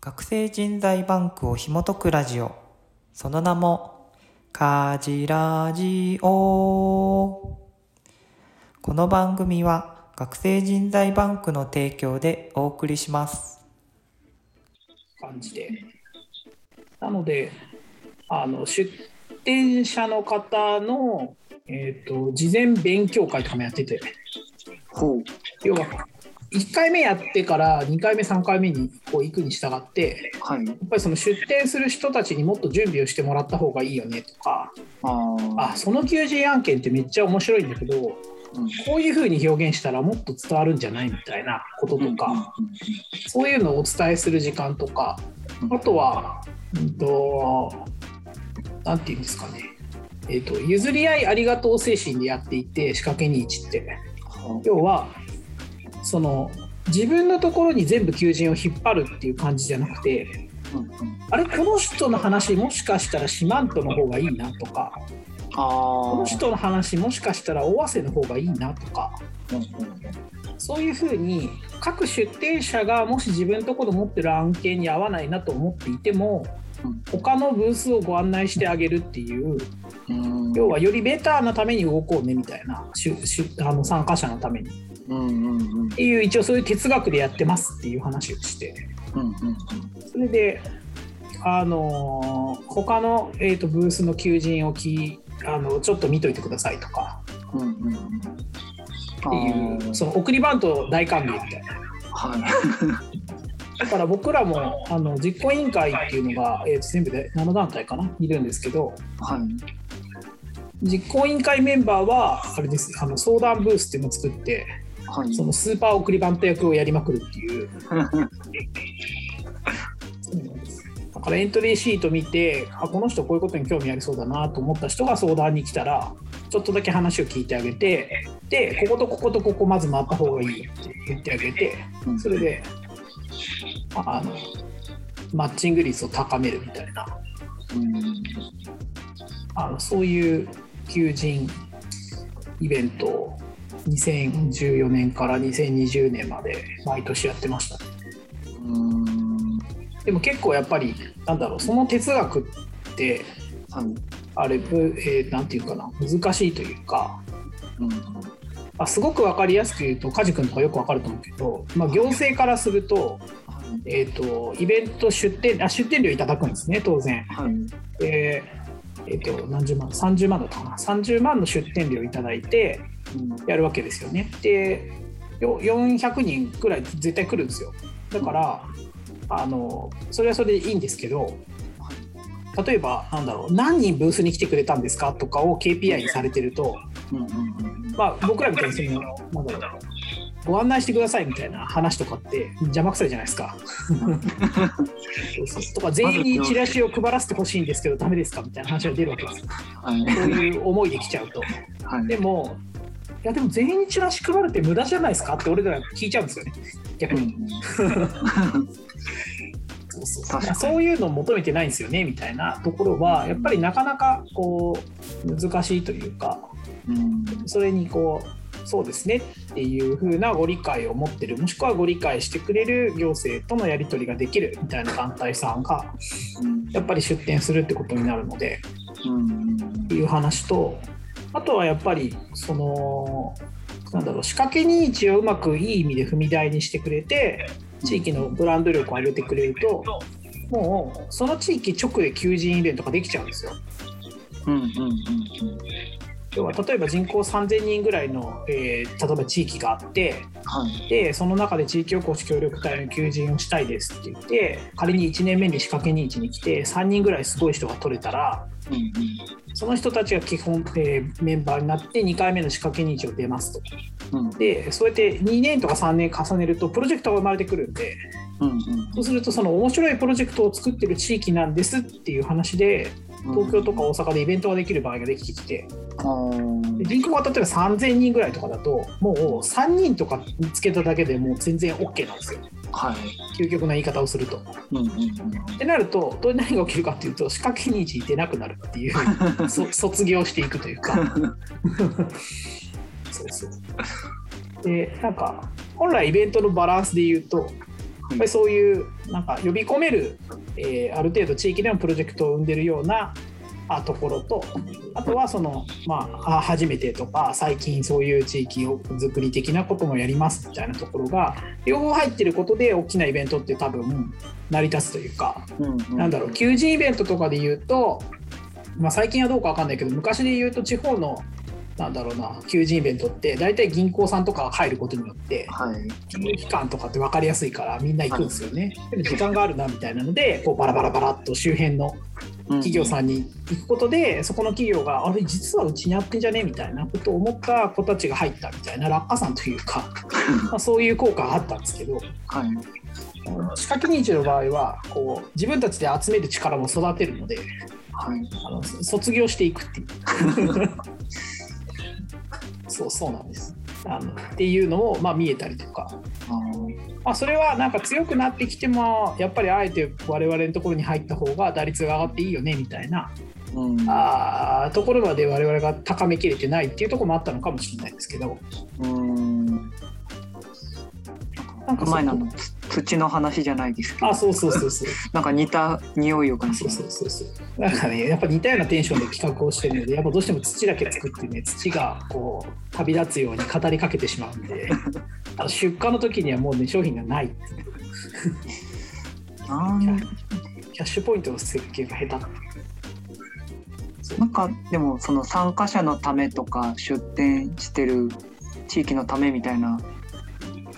学生人材バンクを紐解くラジオその名もカジラジオこの番組は学生人材バンクの提供でお送りします感じで。なので、あの出店者の方の、えー、と事前勉強会とかもやってて、ほう。要は1回目やってから2回目、3回目にこう行くに従って、はい。やっぱりその出店する人たちにもっと準備をしてもらった方がいいよねとか、ああ。あその求人案件ってめっちゃ面白いんだけど、うんこういうふうに表現したらもっと伝わるんじゃないみたいなこととか、そういうのをお伝えする時間とか、うんあとは、うんと、なんていうんですかね、えっ、と、譲り合いありがとう精神でやっていて、仕掛けに1って。は要は、その、自分のところに全部求人を引っ張るっていう感じじゃなくて、うんうんあれ、この人の話、もしかしたら四万十の方がいいなとか、このあ人の話、もしかしたら尾鷲の方がいいなとか、あ。うんうんそういうふうに各出店者がもし自分のところ持ってる案件に合わないなと思っていてもうん他のブースをご案内してあげるっていううん。要はよりベターなために動こうねみたいなあの参加者のためにっうんうんうん。ていう一応そういう哲学でやってますっていう話をしてうんうんそれであのー他の、えー、とブースの求人をきあのちょっと見といてくださいとかうんうん。っていうその送りバント大歓迎みたいな。はい。だから僕らもあの実行委員会っていうのが、えーと全部で7団体かな？いるんですけどはい。実行委員会メンバーはあれですあの相談ブースっていうのを作ってはい。そのスーパー送りバント役をやりまくるっていう。だからエントリーシート見てあこの人こういうことに興味ありそうだなと思った人が相談に来たらちょっとだけ話を聞いてあげてでこことこことここまず回った方がいいよって言ってあげてうん。それであのマッチング率を高めるみたいな。うん。あのそういう求人イベントを2014年から2020年まで毎年やってましたねうん。でも結構やっぱりなんだろうその哲学ってはい。あれ、ぶえーなんていうかな難しいというかうん。あすごく分かりやすく言うと梶君とかよく分かると思うけど、まあ、行政からすると,、はい。えー、とイベント出店あ出店料いただくんですね当然。はい。でえー、と何十万30万だったかな30万の出店料いただいてうんやるわけですよね。でよ400人くらい絶対来るんですよ。だからあのそれはそれでいいんですけど例えばなんだろう何人ブースに来てくれたんですかとかを KPI にされてると。まあ、僕らみたいにそのなんだろうご案内してくださいみたいな話とかって邪魔くさいじゃないですか。とか全員にチラシを配らせてほしいんですけどダメですか？みたいな話が出るわけです。そういう思いで来ちゃうと。はい。でも、いやでも全員にチラシ配るって無駄じゃないですかって俺ら聞いちゃうんですよね、逆に。そうそうそういうのを求めてないんですよねみたいなところは、やっぱりなかなかこう難しいというか、うん。それにこう、そうですねっていう風なご理解を持ってる、もしくはご理解してくれる行政とのやり取りができるみたいな団体さんが、うん。やっぱり出展するってことになるので、うん。っていう話とあとはやっぱりそのなんだろう仕掛けに位置をうまくいい意味で踏み台にしてくれて地域のブランド力を上げてくれるともうその地域直で求人イベントができちゃうんですよ。うんうんうん要は例えば人口3000人ぐらいの、えー例えば地域があってはい。でその中で地域おこし協力隊の求人をしたいですって言って仮に1年目に仕掛けに位置に来て3人ぐらいすごい人が取れたらうんうん。その人たちが基本、えーメンバーになって2回目の仕掛けに位置を出ますと。うん。でそうやって2年とか3年重ねるとプロジェクトが生まれてくるんでうんうん。そうするとその面白いプロジェクトを作ってる地域なんですっていう話で東京とか大阪でイベントができる場合ができてきて。あー。で人口が例えば3000人ぐらいとかだともう3人とか見つけただけでもう全然 OK なんですよはい。究極な言い方をすると。うんうんってなるとどう何が起きるかっていうと仕掛けに位置に出なくなるっていう そ卒業していくというか そうそうでなんか本来イベントのバランスで言うとやっぱりそういうなんか呼び込める、えーある程度地域でのプロジェクトを生んでるようなあところとあとはその、まあ、あ初めてとか最近そういう地域をづくり的なこともやりますみたいなところが両方入ってることで大きなイベントって多分成り立つというかなんだろう求人イベントとかで言うと、まあ、最近はどうかわかんないけど昔で言うと地方のなんだろうな求人イベントって大体銀行さんとかが入ることによってはい。金融機関とかって分かりやすいからみんな行くんですよね。でも時間があるなみたいなのでこうバラバラバラっと周辺の企業さんに行くことでそこの企業があれ実はうちにやってんじゃねみたいなことを思った子たちが入ったみたいな落下さんというか まあそういう効果があったんですけどはい。仕掛け認知の場合はこう自分たちで集める力も育てるのではい。あの卒業していくっていう そうそうなんです。あのっていうのも、まあ、見えたりとか。まあ、それはなんか強くなってきてもやっぱりあえて我々のところに入った方が打率が上がっていいよねみたいな。うん。あーところまで我々が高めきれてないっていうところもあったのかもしれないですけど。うん。なんかそ前の土の話じゃないですけど。あ そうそうそうそう。なんか似た匂いを感じそうます。そうそうそうなんかねやっぱ似たようなテンションで企画をしてるのでやっぱどうしても土だけ作ってね土がこう旅立つように語りかけてしまうんで 出荷の時にはもうね商品がない。あー。キャッシュポイントの設計が下手。なんかでもその参加者のためとか出店してる地域のためみたいな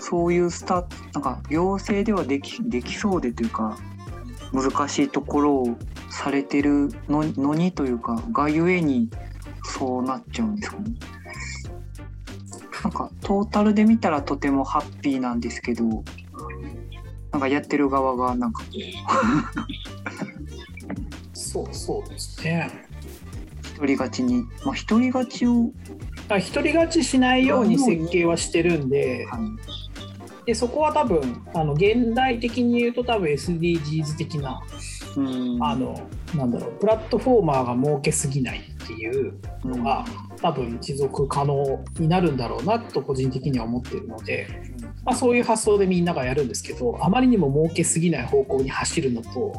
そういうスタなんか行政ではできできそうでというか難しいところをされてるののにというかがゆえにそうなっちゃうんですかね。なんかトータルで見たらとてもハッピーなんですけどなんかやってる側がなんかそうそうですね。一人勝ちに。まあ一人勝ちを、一人勝ちしないように設計はしてるんではいでそこは多分あの現代的に言うと多分 SDGs 的なうん。あのなんだろうプラットフォーマーが儲けすぎないっていうのが多分持続可能になるんだろうなと個人的には思ってるので、まあ、そういう発想でみんながやるんですけどあまりにも儲けすぎない方向に走るのと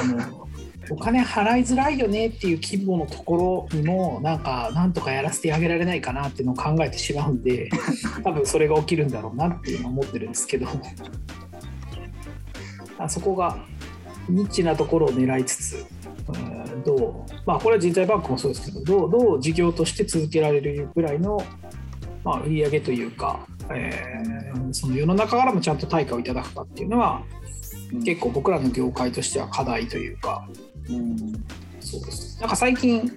あのお金払いづらいよねっていう規模のところにもなんかなんとかやらせてあげられないかなっていうのを考えてしまうんで 多分それが起きるんだろうなっていうのは思ってるんですけど。あそこがニッチなところを狙いつつうんどう？まあこれは人材バンクもそうですけどどう？どう事業として続けられるぐらいの、まあ、売り上げというか、えーその世の中からもちゃんと対価をいただくかっていうのは結構僕らの業界としては課題というかうん。そうです。なんか最近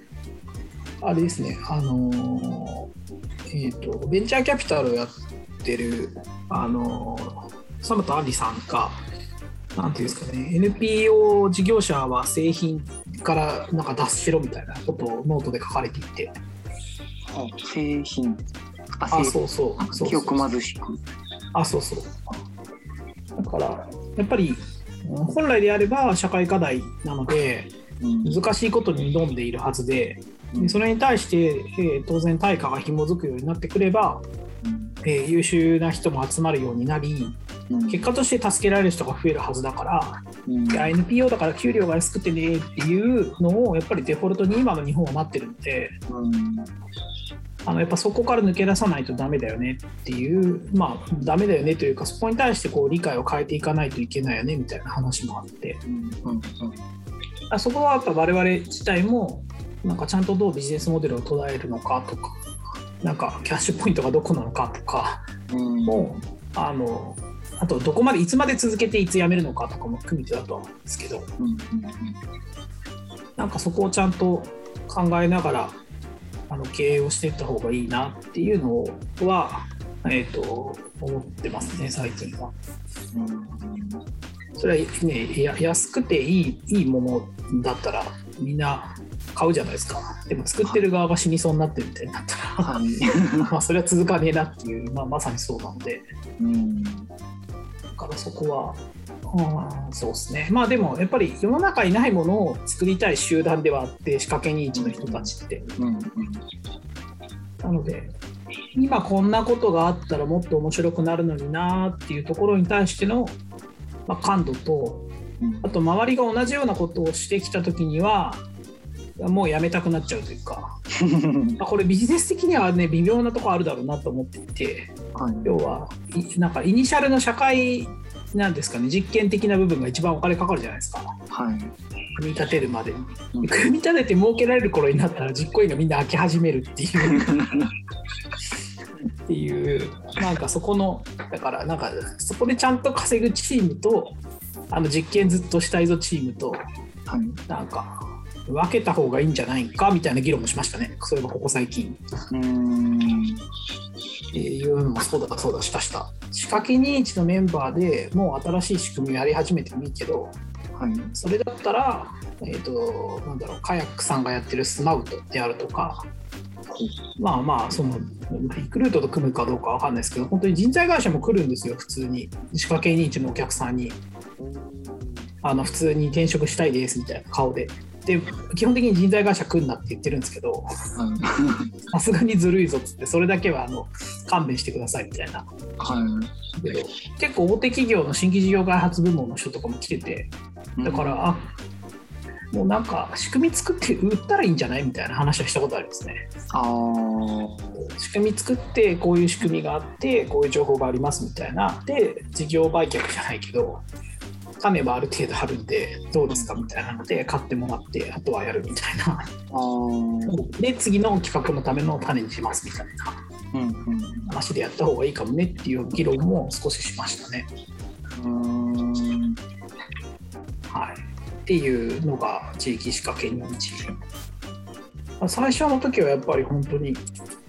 あれですね。あのーえっ、とベンチャーキャピタルをやってるあのー佐本杏里さんがなんていうんですかね。NPO 事業者は製品からなんか脱しろみたいなことをノートで書かれていて。製品。ああ製そうそう。そうそう記憶貧しく。あそうそう。だからやっぱりうん本来であれば社会課題なのでうん。難しいことに挑んでいるはずででそれに対して、えー当然対価が紐づくようになってくれば、えー優秀な人も集まるようになりうん。結果として助けられる人が増えるはずだから NPO だから給料が安くてねっていうのをやっぱりデフォルトに今の日本はなってるのでうんあのやっぱそこから抜け出さないとダメだよねっていうまあダメだよねというかそこに対してこう理解を変えていかないといけないよねみたいな話もあって。うんうんあそこはやっぱ我々自体もなんかちゃんとどうビジネスモデルを捉えるのかとかなんかキャッシュポイントがどこなのかとかうん。もあのあとどこまでいつまで続けていつやめるのかとかも含めてだとは思うんですけど。うんうん。なんかそこをちゃんと考えながらあの経営をしていった方がいいなっていうのは、えー、と思ってますね最近は。それはねや安くていいいいものだったらみんな買うじゃないですか。でも作ってる側が死にそうになってるみたいになったらはい。まあそれは続かねえなっていう、まあ、まさにそうなので。うん。だからそこは、うん、そうですね。まあでもやっぱり世の中にないものを作りたい集団ではあって仕掛け認知の人たちって。うんなので今こんなことがあったらもっと面白くなるのになっていうところに対してのまあ、感度とうん。あと周りが同じようなことをしてきた時にはもうやめたくなっちゃうというか、まあ、これビジネス的にはね微妙なとこあるだろうなと思っていてはい要はいなんかイニシャルの社会なんですかね。実験的な部分が一番お金かかるじゃないですか。はい。組み立てるまでに。うん。組み立てて儲けられる頃になったら実行委員がみんな飽き始めるっていう。っていう。なんかそこのだからなんかそこでちゃんと稼ぐチームとあの実験ずっとしたいぞチームとはい。なんか分けた方がいいんじゃないかみたいな議論もしましたね。それがここ最近。うーん。っていうのもそうだそうだしたした。仕掛け認知のメンバーでもう新しい仕組みをやり始めてもいいけどはい。それだったらえっ、となんだろうカヤックさんがやってるスマウトであるとかまあまあそのリクルートと組むかどうかわかんないですけど本当に人材会社も来るんですよ普通に。仕掛け認知のお客さんに。あの普通に転職したいですみたいな顔でで基本的に人材会社来んなって言ってるんですけどはいさすがにずるいぞっつってそれだけはあの勘弁してくださいみたいな。はい。けど結構大手企業の新規事業開発部門の人とかも来ててだから、あもうなんか仕組み作って売ったらいいんじゃないみたいな話はしたことありますね。あー。仕組み作ってこういう仕組みがあってこういう情報がありますみたいな。で事業売却じゃないけど種はある程度あるんでどうですか？みたいなので買ってもらってあとはやるみたいな。で次の企画のための種にしますみたいな。うん話でやった方がいいかもねっていう議論も少ししましたね。うん。はい、っていうのが地域仕掛け認知最初の時はやっぱり本当に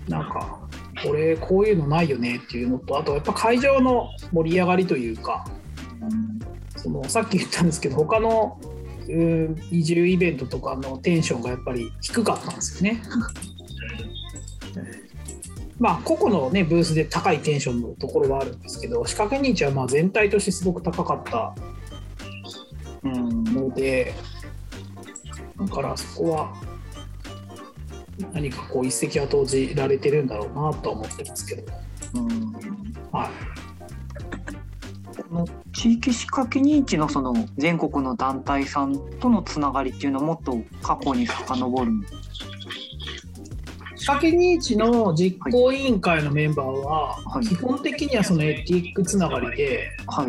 なんかこれこういうのないよねっていうのとあとやっぱ会場の盛り上がりというかそのさっき言ったんですけど他のうん移住イベントとかのテンションがやっぱり低かったんですよね。まあ個々のねブースで高いテンションのところはあるんですけど仕掛け認知はまあ全体としてすごく高かったうん。のでだからそこは何かこう一石は投じられてるんだろうなとは思ってますけど、うん。はい、地域仕掛け認知のその全国の団体さんとのつながりっていうのはもっと過去に遡る。仕掛け認知の実行委員会のメンバーははい。基本的にはそのエティックつながりで、はい。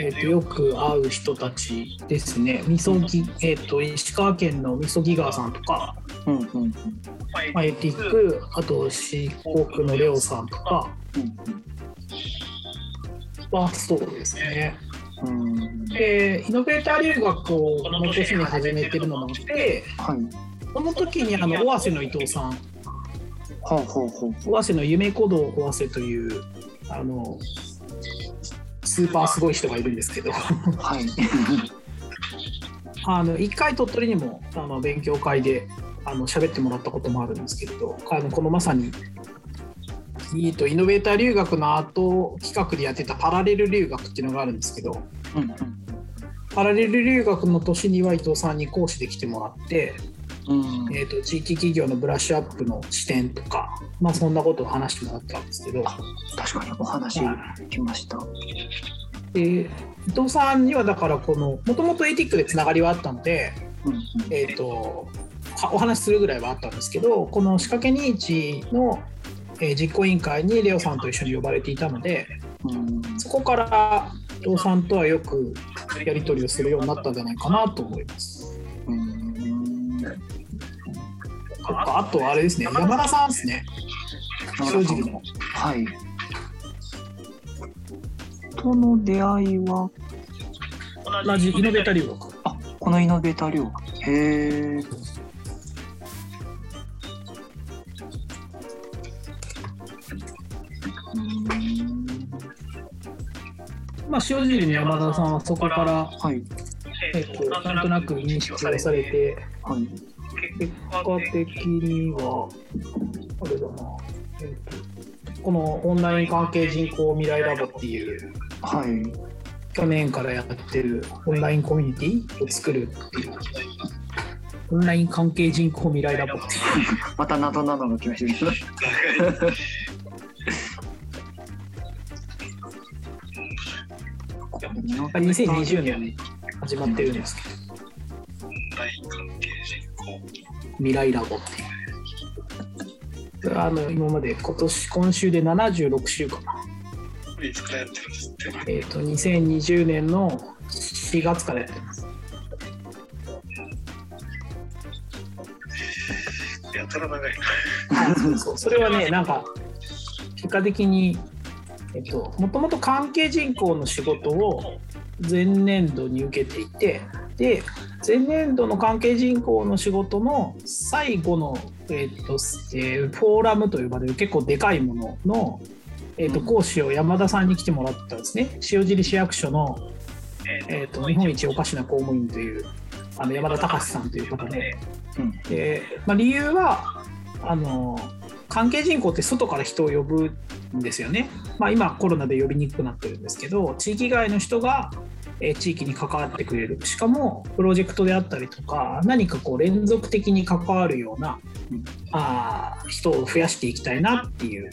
えー、とよく会う人たちですね。みそぎ、えー、と石川県のみそぎ川さんとか、うんうんうん。まあ、エティックあと四国のレオさんとかはそうですね。うん。うんでイノベーター留学をこの年に始めてるのもあってはい。その時にあの尾鷲の伊藤さん。尾鷲の夢鼓動尾鷲というあのスーパーすごい人がいるんですけど。はい。あの一回鳥取にもあの勉強会であの喋ってもらったこともあるんですけれどあのこのまさにいいとイノベーター留学の後企画でやってたパラレル留学っていうのがあるんですけどうんうんパラレル留学の年には伊藤さんに講師で来てもらってうん。えー、と地域企業のブラッシュアップの視点とか、まあ、そんなことを話してもらったんですけど、確かにお話聞きました。で伊藤さんにはだからこのもともとエティックでつながりはあったので、うんうん。えー、とはお話しするぐらいはあったんですけどこの仕掛け認知の、えー実行委員会にレオさんと一緒に呼ばれていたのでうん。そこから伊藤さんとはよくやり取りをするようになったんじゃないかなと思います。あとはあれですね山田さんですね。正直の。はい。との出会いは？同じイノベーター留学あこのイノベーター留学へえまあ、塩尻の山田さんはそこから、はい。えっと、なんとなく認識をされて、はい。結果的には、あれだな、えっと、このオンライン関係人口未来ラボっていう、はい。去年からやってるオンラインコミュニティを作るっていう、オンライン関係人口未来ラボっていう、また謎なのが来ました2020年に始まってるんですけど。未来ラボっていう。あの今まで今年今週で76週かないつからやってるんですって？えっ、と2020年の4月からやってます。やたら長い そう。それはねなんか結果的にえっともともと関係人口の仕事を前年度に受けていてで前年度の関係人口の仕事の最後の、えっとえーフォーラムと呼ばれる結構でかいものの、えっと講師を山田さんに来てもらったんですね。塩尻市役所の、えっと日本一おかしな公務員というあの山田隆さんという方で。うん。で、まあ、理由はあの関係人口って外から人を呼ぶんですよね、まあ、今コロナで呼びにくくなってるんですけど地域外の人がえー地域に関わってくれる。しかもプロジェクトであったりとか何かこう連続的に関わるような、うん。あー人を増やしていきたいなっていう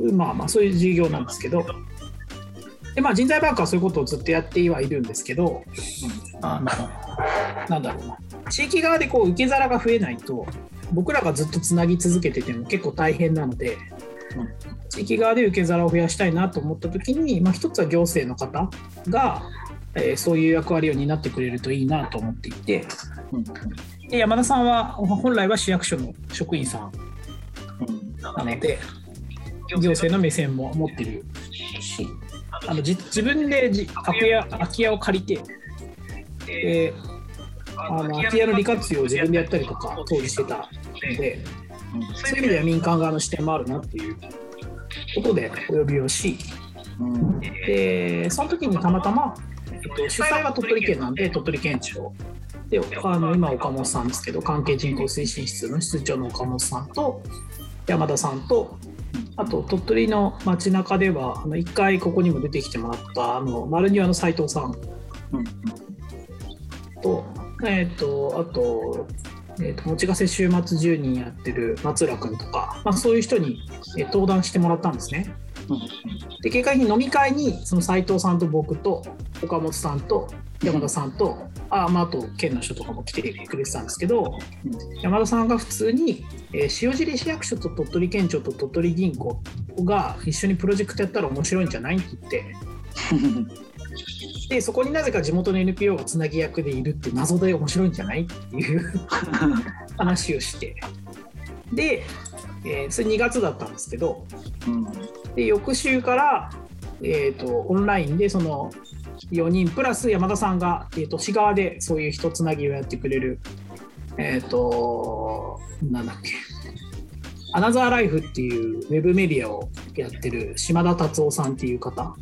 うまあまあそういう事業なんですけど。で、まあ、人材バンクはそういうことをずっとやってはいるんですけど、あのなんだろうな。地域側でこう受け皿が増えないと僕らがずっとつなぎ続けてても結構大変なので、地域側で受け皿を増やしたいなと思った時に、まあ、一つは行政の方が、えーそういう役割を担ってくれるといいなと思っていて。うんで山田さんは本来は市役所の職員さんなので行政の目線も持ってるしあの自分でじ空き家空き家を借りて、であの空き家の利活用を自分でやったりとか当時してたのでそういう意味では民間側の視点もあるなっていうことでお呼びをしうん。でその時にたまたま、えっと、主催は鳥取県なんで鳥取県庁。であの今岡本さんですけど関係人口推進室の室長の岡本さんと山田さんとあと鳥取の街中ではあの1回ここにも出てきてもらったあの丸庭の斉藤さんえっとあと,、えっと持ちヶ瀬週末10人やってる松浦君とか、まあ、そういう人にえ登壇してもらったんですね。で結果的に飲み会にその斉藤さんと僕と岡本さんと山田さんとあ,、まあ、あと県の人とかも来てくれてたんですけど山田さんが普通に、えー塩尻市役所と鳥取県庁と鳥取銀行が一緒にプロジェクトやったら面白いんじゃないって言って でそこになぜか地元の NPO がつなぎ役でいるって謎で面白いんじゃない？っていう 話をして。で、えーそれ2月だったんですけど。うん。で翌週から、えー、とオンラインでその4人プラス山田さんが、えー、と市側でそういう人つなぎをやってくれるえっ、となんだっけ。アナザーライフっていうウェブメディアをやってる島田達夫さんっていう方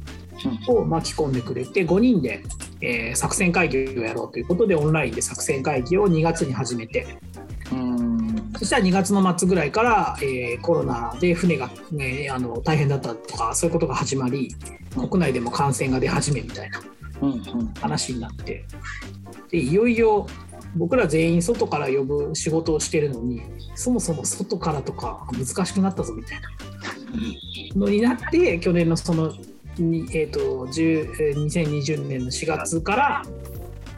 を巻き込んでくれて5人で、えー作戦会議をやろうということでオンラインで作戦会議を2月に始めて。うん。そしたら2月の末ぐらいから、えーコロナで船が、ね、あの大変だったとかそういうことが始まり国内でも感染が出始めみたいな話になって。でいよいよ僕ら全員外から呼ぶ仕事をしてるのにそもそも外からとか難しくなったぞみたいな。のになって去年のその、にえー、と10 2020年の4月から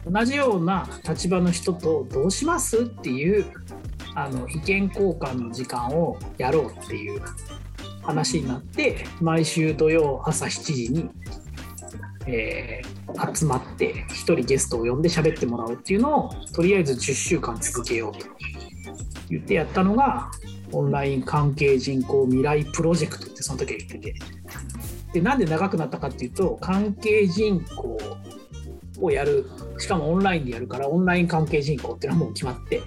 同じような立場の人とどうしますっていうあの意見交換の時間をやろうっていう話になって毎週土曜朝7時に、えー集まって1人ゲストを呼んで喋ってもらうっていうのをとりあえず10週間続けようと言ってやったのがオンライン関係人口未来プロジェクトってその時は言ってて。でなんで長くなったかっていうと関係人口をやるしかもオンラインでやるからオンライン関係人口っていうのはもう決まって。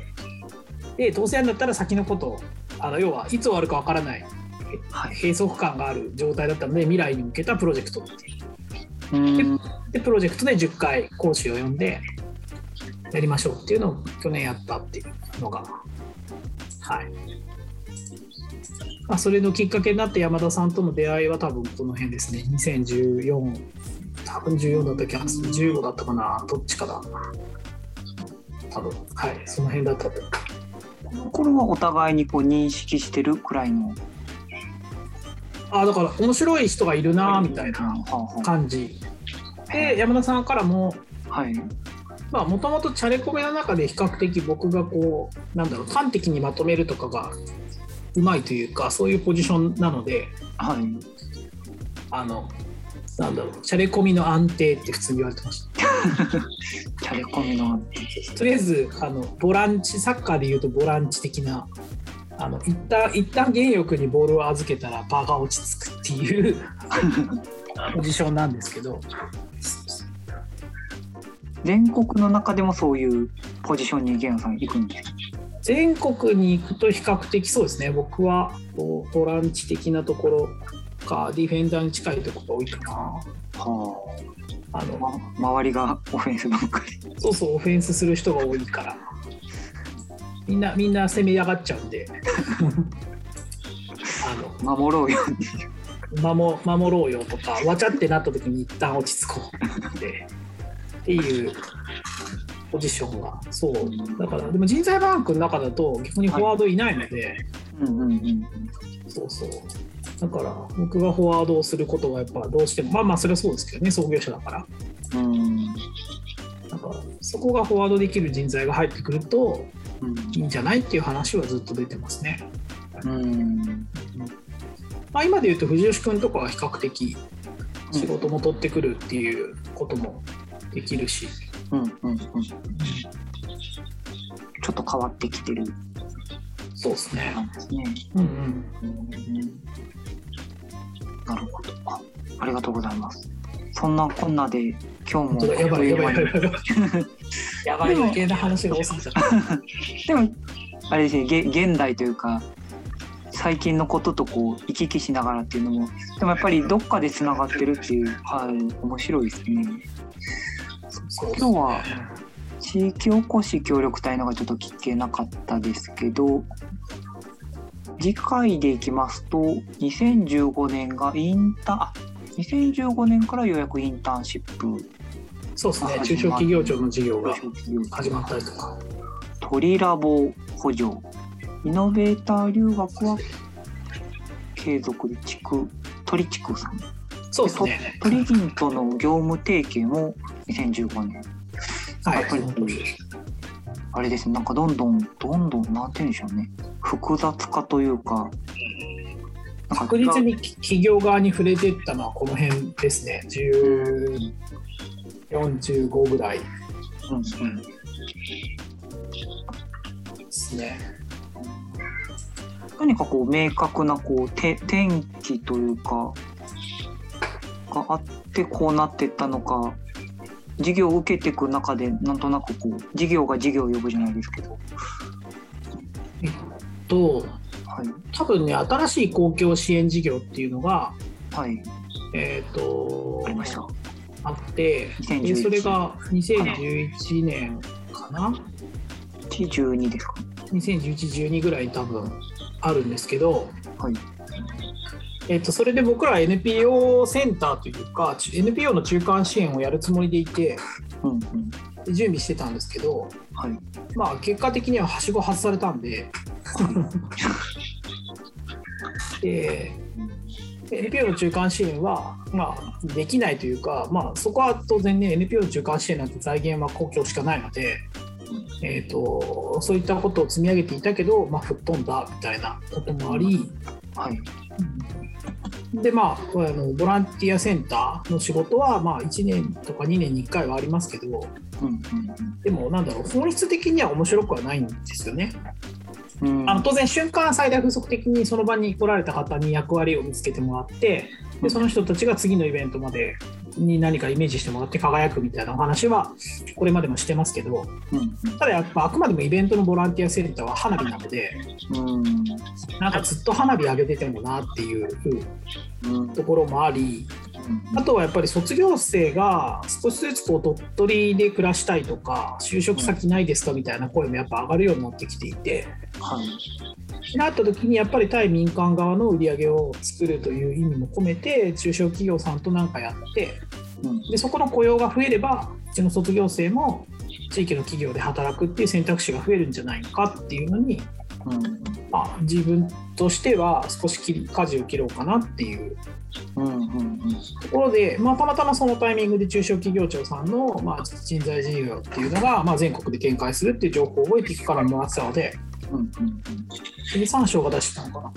でどうせやるんだったら先のことをあの要はいつ終わるかわからないはい。閉塞感がある状態だったので未来に向けたプロジェクトっていう。うん。でプロジェクトで10回講師を呼んでやりましょうっていうのを去年やったっていうのがはい、まあ、それのきっかけになって山田さんとの出会いは多分この辺ですね。2014多分14だった気がする。15だったかな。どっちかだ。多分。はい。その辺だったと。これはお互いにこう認識してるくらいの？あだから面白い人がいるなみたいな感じ。で山田さんからもはい。まあもともとチャレコメの中で比較的僕がこうなんだろう端的にまとめるとかがうまいというかそういうポジションなのではい。あのなんだろうチャレコミの安定って普通に言われてました チャレコミの。とりあえずあのボランチサッカーでいうとボランチ的なあの一旦一旦原欲にボールを預けたら場が落ち着くっていう ポジションなんですけど全国の中でもそういうポジションにゲンさん行くんですか？全国に行くと比較的そうですね僕はこうボランチ的なところかディフェンダーに近いところが多いかなはあ。あのま、周りがオフェンスばっかり。そうそうオフェンスする人が多いからみんなみんな攻め上がっちゃうんで あの守ろうよ。守守ろうよとかわちゃってなった時に一旦落ち着こうってっていうポジションがそうだからでも人材バンクの中だと逆にフォワードいないので、うんうんうん。そうそうだから僕がフォワードをすることがやっぱどうしてもまあまあそれはそうですけどね創業者だからうん。だからそこがフォワードできる人材が入ってくるとうんいいんじゃないっていう話はずっと出てますね。うん。まあ、今で言うと藤吉君とかは比較的仕事も取ってくるっていうこともできるし、うんうんうん。ちょっと変わってきてるそうですね。なんですね。うんうん、うんなるほど。あありがとうございます。そんなこんなで今日もやばいやばいやばい余計な話が多すぎちゃった。でもあれですねげ現代というか最近のこととこう行き来しながらっていうのもでもやっぱりどっかでつながってるっていうはい面白いですね。今日は地域おこし協力隊のがちょっと聞けなかったですけど次回でいきますと2015年がインターあ2015年からようやくインターンシップそうですね。中小企業庁の事業が始まったりとか。鳥ラボ補助。イノベーター留学は継続で地区鳥地区さんそうですね。トリギンとの業務提携も2015年はい。あれですねなんかどんどんどんどんなんて言うんでしょうね複雑化というか確実に企業側に触れていったのはこの辺ですね。10 45ぐらいでうんうんすね。何かこう明確なこうて転機というかがあってこうなってったのか事業を受けていく中でなんとなくこう事業が事業を呼ぶじゃないですけど、と、はい。多分ね、新しい公共支援事業っていうのが、はい。えっ、とありました。あって、で2011それが2011年かな？12ですか。2011、12ぐらいに多分あるんですけど、はいえっとそれで僕らは NPO センターというか、ち NPO の中間支援をやるつもりでいて、うんうん。で準備してたんですけど、はい。まあ、結果的にははしご外されたんで、で NPO の中間支援は、まあ、できないというか、まあ、そこは当然ね NPO の中間支援なんて財源は公共しかないので、えー、とそういったことを積み上げていたけど、まあ、吹っ飛んだみたいなこともあり、はいでまあ、あのボランティアセンターの仕事は、まあ、1年とか2年に1回はありますけど。うんでもなんだろう本質的には面白くはないんですよね。うん。うんあの当然瞬間最大風速的にその場に来られた方に役割を見つけてもらってでその人たちが次のイベントまでに何かイメージしてもらって輝くみたいなお話はこれまでもしてますけどうんただやっぱあくまでもイベントのボランティアセンターは花火なのでうんなんかずっと花火上げててもなっていううんところもありうんあとはやっぱり卒業生が少しずつこう鳥取で暮らしたいとか就職先ないですかみたいな声もやっぱ上がるようになってきていて。はい。なった時にやっぱり対民間側の売り上げを作るという意味も込めて中小企業さんと何かやってうん。でそこの雇用が増えればうちの卒業生も地域の企業で働くっていう選択肢が増えるんじゃないのかっていうのに、うん。まあ、自分としては少し切り舵を切ろうかなっていううんうんうん。ところで、まあ、たまたまそのタイミングで中小企業庁さんの、まあ、人材事業っていうのが、まあ、全国で展開するっていう情報をエティックからもらってたので、うんうん経産省が出してたのかな。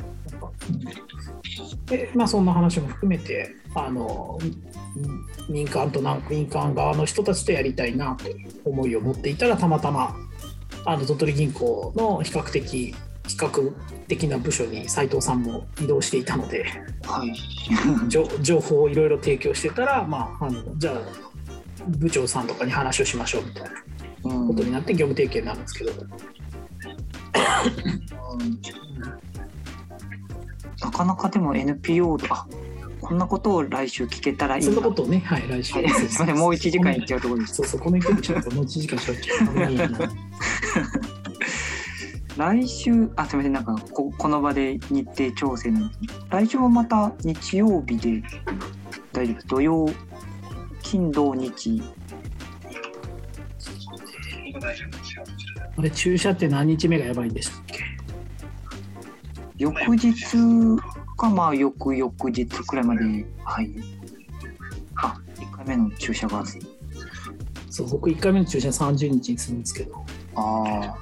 で、まあ、そんな話も含めて、あのうん民間となん民間側の人たちとやりたいなという思いを持っていたら、たまたまあの鳥取銀行の比較的企画的な部署に斉藤さんも移動していたので、はい。情情報をいろいろ提供してたら、まあ、あのじゃあ部長さんとかに話をしましょうみたいなうんことになって業務提携になるんですけど、なかなかでも NPO とか、こんなことを来週聞けたらいいそんなな。ことをね、はい、来週。はいすみません、もう1時間いっちゃうところです。そうそう、この勢いでちょっともう1時間しゃべっちゃう危ないな。来週、あ、すみません、なんかこ、この場で日程調整なんですけど来週はまた日曜日で大丈夫？です。土曜、金、土、日。大丈夫ですよ。あれ、注射って何日目がやばいんでしたっけ？翌日か、まあ、翌々日くらいまで、はい。あ、1回目の注射が、そう、僕1回目の注射30日にするんですけど。ああ、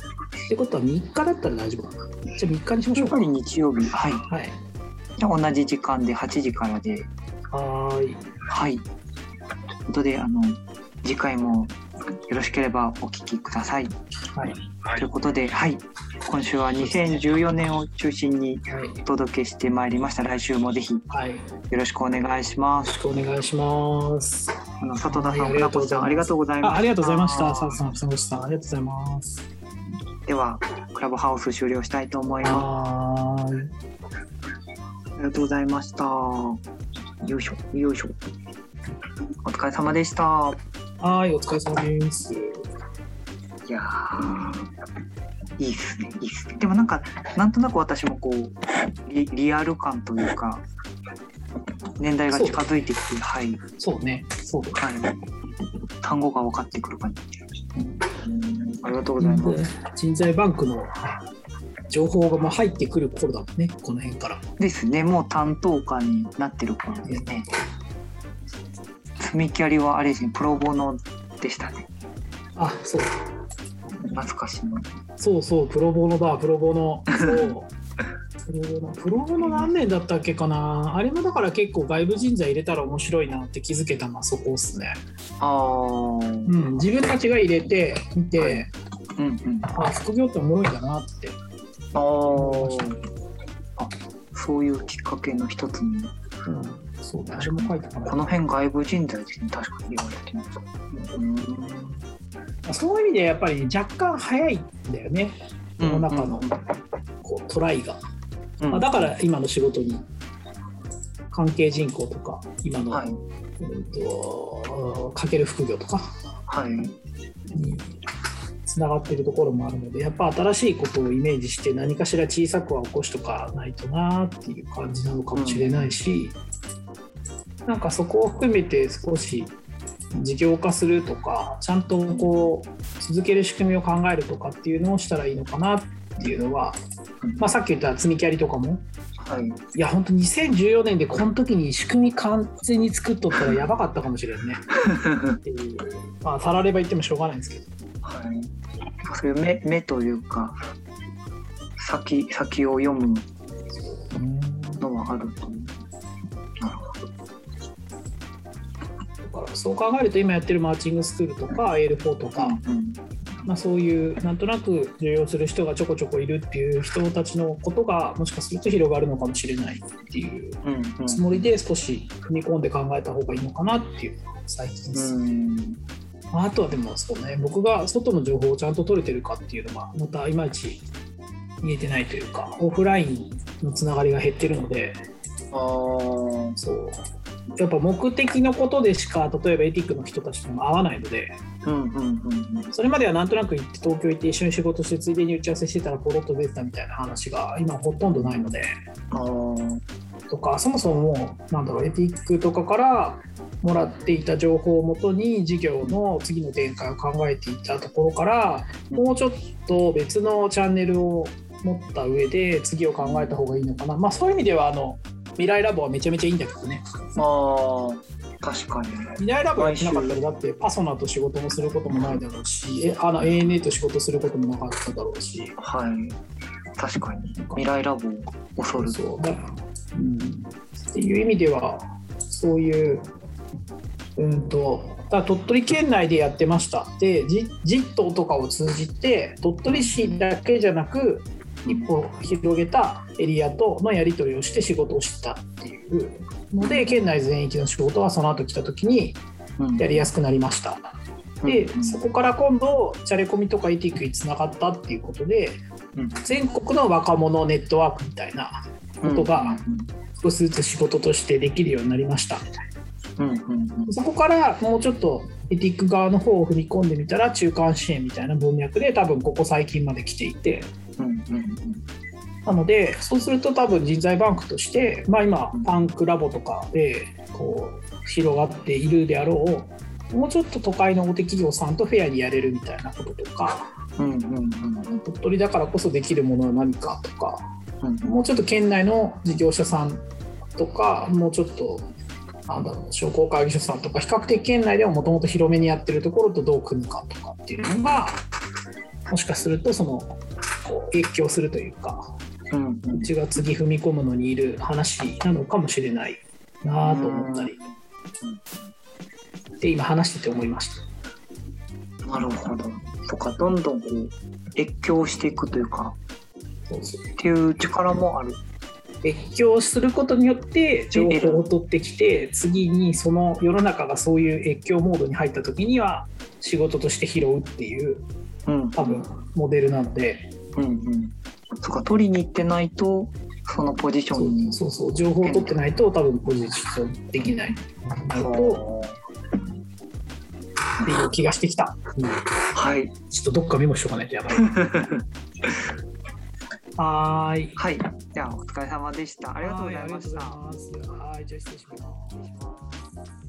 ってことは3日だったら大丈夫かな。じゃあ3日にしましょうか。やっぱり日曜日、はい。はい。じゃあ同じ時間で8時からで、はーい。はい。ということで、あの、次回もよろしければお聞きください。はい。ということで、はい。今週は2014年を中心にはい。お届けしてまいりました。来週もぜひよはい。よろしくお願いします。ろしくお願いします。あの、里田さん、はい船越さん、ありがとうございました。あありがとうございました。さあさん、さん、さん、ありがとうございます。では、クラブハウス終了したいと思います。ありがとうございました。よいしょ、よいしょ。お疲れ様でした。はーい、お疲れ様です。いやーいいっすね、いいっすね。でもなんか、なんとなく私もこう、リリアル感というか、年代が近づいてきて、はい、そうね。そうだ。はい。単語が分かってくる感じ。ありがとうございます。人材バンクの情報がもう入ってくる頃だもんね、この辺から。ですね、もう担当官になってる頃ですね。積みキャリはあれですね、プロボノでしたね。あ、そう。懐かしいの。そうそう、プロボノだ、プロボノ。そう。プロボノプロボノ何年だったっけかなあれもだから結構外部人材入れたら面白いなって気づけたのはそこっすね。あー、うん、自分たちが入れて見て、はいうんうん。あ、副業っておもろいんだなって。あーあ、そういうきっかけの一つに。うん、そうだ、あれも書いてたかこの辺外部人材ですね、確かに言われてます。うん。ら。そういう意味でやっぱり若干早いんだよね、この中のこうトライが。うん。まあ、だから今の仕事に関係人口とか今の、はい、うんとかける副業とかはい、につながっているところもあるのでやっぱ新しいことをイメージして何かしら小さくは起こしとかないとなっていう感じなのかもしれないし、なんかそこを含めて少し事業化するとかちゃんとこう続ける仕組みを考えるとかっていうのをしたらいいのかなっていうのは、まあ、さっき言った積みキャリとかも。はい、いや本当2014年でこの時に仕組み完全に作っとったらやばかったかもしれんね。っていう。まあたられば言ってもしょうがないんですけど。はい。そういう目目というか、先先を読むのはあると思う。そう考えると今やってるマーチングスクールとか AL4 とか、うんまあ、そういうなんとなく重要する人がちょこちょこいるっていう人たちのことがもしかすると広がるのかもしれないっていうつもりで少し踏み込んで考えた方がいいのかなっていう最近です。うん。まあ、あとはでもそうね僕が外の情報をちゃんと取れてるかっていうのがまたいまいち見えてないというかオフラインのつながりが減ってるのであー。そうやっぱ目的のことでしか例えばエティックの人たちとも会わないのでうんうんうんうん。それまではなんとなく行って東京行って一緒に仕事してついでに打ち合わせしてたらポロッと出てたみたいな話が今ほとんどないのでとかそもそもなんだろうエティックとかからもらっていた情報をもとに事業の次の展開を考えていたところからもうちょっと別のチャンネルを持った上で次を考えた方がいいのかな、まあ、そういう意味ではあのウ未来ラボはめちゃめちゃいいんだけどね。ああ確かに未来ラボやってなかったらだってパソナと仕事もすることもないだろうしえあの ANA と仕事することもなかっただろうし。はい。確かに。未来ラボ恐るそう。だ、うん、っていう意味ではそういううんとだ鳥取県内でやってました。でジジットとかを通じて鳥取市だけじゃなく一歩広げたエリアとのやり取りをして仕事をしてたっていうので県内全域の仕事はその後来た時にうん。やりやすくなりました。でそこから今度チャレコミとか ETIC につながったっていうことでうん。全国の若者ネットワークみたいなことが少しずつ仕事としてできるようになりました。みたいなそこからもうちょっとエティック側の方を踏み込んでみたら中間支援みたいな文脈で多分ここ最近まで来ていて。うんうんなのでそうすると多分人材バンクとして、まあ、今パンクラボとかでこう広がっているであろうもうちょっと都会の大手企業さんとフェアにやれるみたいなこととかうんうんうん鳥取だからこそできるものは何かとかうん。もうちょっと県内の事業者さんとかもうちょっとなんだろう商工会議所さんとか比較的県内ではもともと広めにやってるところとどう組むかとかっていうのがもしかするとそのこう影響するというかうんうちが次踏み込むのにいる話なのかもしれないなと思ったり。で今話してて思いました。なるほど。とかどんどんこう越境していくというかっていう力もある越境することによって情報を取ってきて次にその世の中がそういう越境モードに入った時には仕事として拾うっていううん。多分モデルなので。うんうん。とか取りに行ってないとそのポジショそンに。うそうそう。情報を取ってないと多分ポジションできない。なるとっていう気がしてきた、うん。はい。ちょっとどっかメモしとかないとやばい はーい。はい。じゃあお疲れ様でした。ありがとうございました。はいじゃあ失礼します